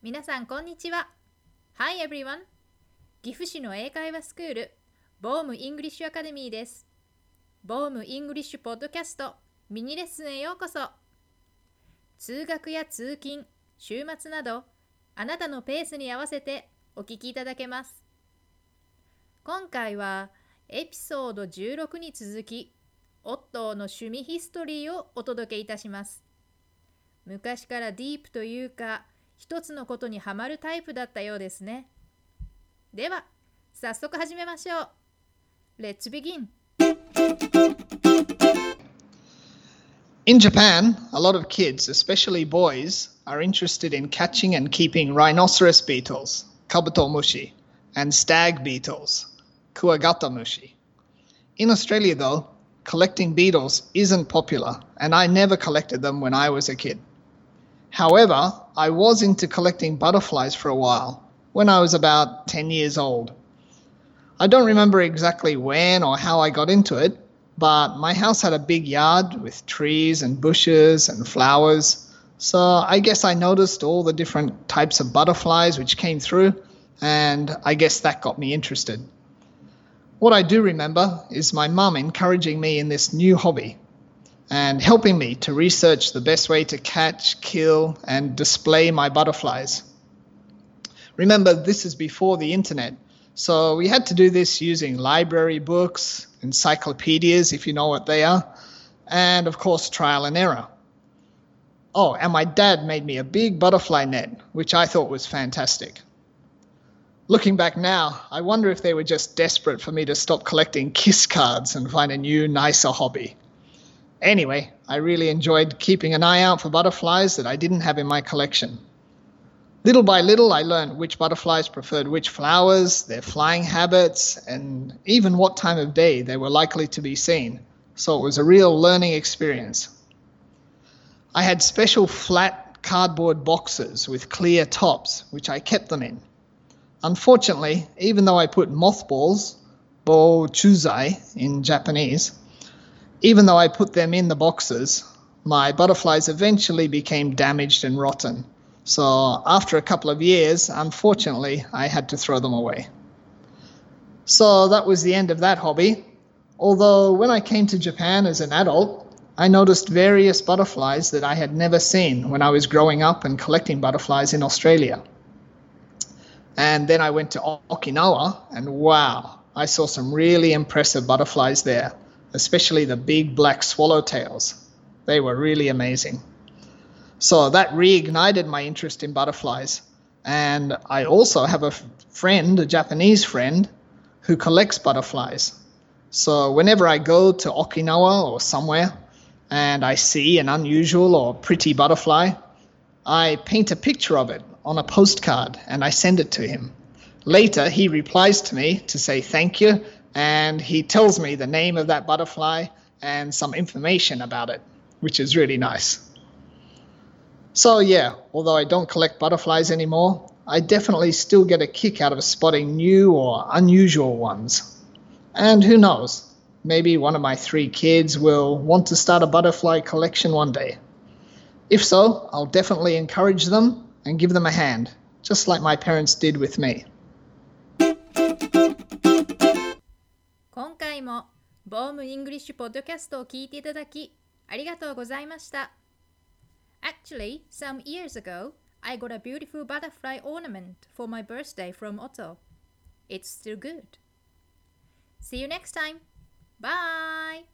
皆さんこんにちは。Hi everyone. 岐阜市の英会話スクールボームイングリッシュアカデミーです。ボームイングリッシュポッドキャストミニレッスンへようこそ。通学や通勤週末などあなたのペースに合わせてお聞きいただけます。今回はエピソード16に続きオットーの趣味ヒストリーをお届けいたします。昔からディープというか一つのことにはまるタイプだったようですねでは早速始めましょう Let's begin! In Japan, a lot of kids, especially boys, are interested in catching and keeping rhinoceros beetles, kabutomushi, and stag beetles, kuagatamushi. In Australia, though, collecting beetles isn't popular, and I never collected them when I was a kid. However, I was into collecting butterflies for a while, when I was about 10 years old. I don't remember exactly when or how I got into it, but my house had a big yard with trees and bushes and flowers, so I guess I noticed all the different types of butterflies which came through, and I guess that got me interested. What I do remember is my mum encouraging me in this new hobby and helping me to research the best way to catch, kill, and display my butterflies. Remember, this is before the internet, so we had to do this using library books, encyclopedias, if you know what they are, and of course, trial and error. Oh, and my dad made me a big butterfly net, which I thought was fantastic. Looking back now, I wonder if they were just desperate for me to stop collecting kiss cards and find a new, nicer hobby. Anyway, I really enjoyed keeping an eye out for butterflies that I didn't have in my collection. Little by little, I learned which butterflies preferred which flowers, their flying habits, and even what time of day they were likely to be seen. So it was a real learning experience. I had special flat cardboard boxes with clear tops, which I kept them in. Unfortunately, even though I put mothballs, bo chuzai in Japanese, even though I put them in the boxes, my butterflies eventually became damaged and rotten. So after a couple of years, unfortunately, I had to throw them away. So that was the end of that hobby. Although when I came to Japan as an adult, I noticed various butterflies that I had never seen when I was growing up and collecting butterflies in Australia. And then I went to Okinawa, and wow, I saw some really impressive butterflies there especially the big black swallowtails. They were really amazing. So that reignited my interest in butterflies. And I also have a friend, a Japanese friend, who collects butterflies. So whenever I go to Okinawa or somewhere and I see an unusual or pretty butterfly, I paint a picture of it on a postcard and I send it to him. Later, he replies to me to say thank you and he tells me the name of that butterfly and some information about it, which is really nice. So, yeah, although I don't collect butterflies anymore, I definitely still get a kick out of spotting new or unusual ones. And who knows, maybe one of my three kids will want to start a butterfly collection one day. If so, I'll definitely encourage them and give them a hand, just like my parents did with me. ボームイングリッシュポッドキャストを聞いていただきありがとうございました。Actually, some years ago, I got a beautiful butterfly ornament for my birthday from Otto. It's still good. See you next time. Bye!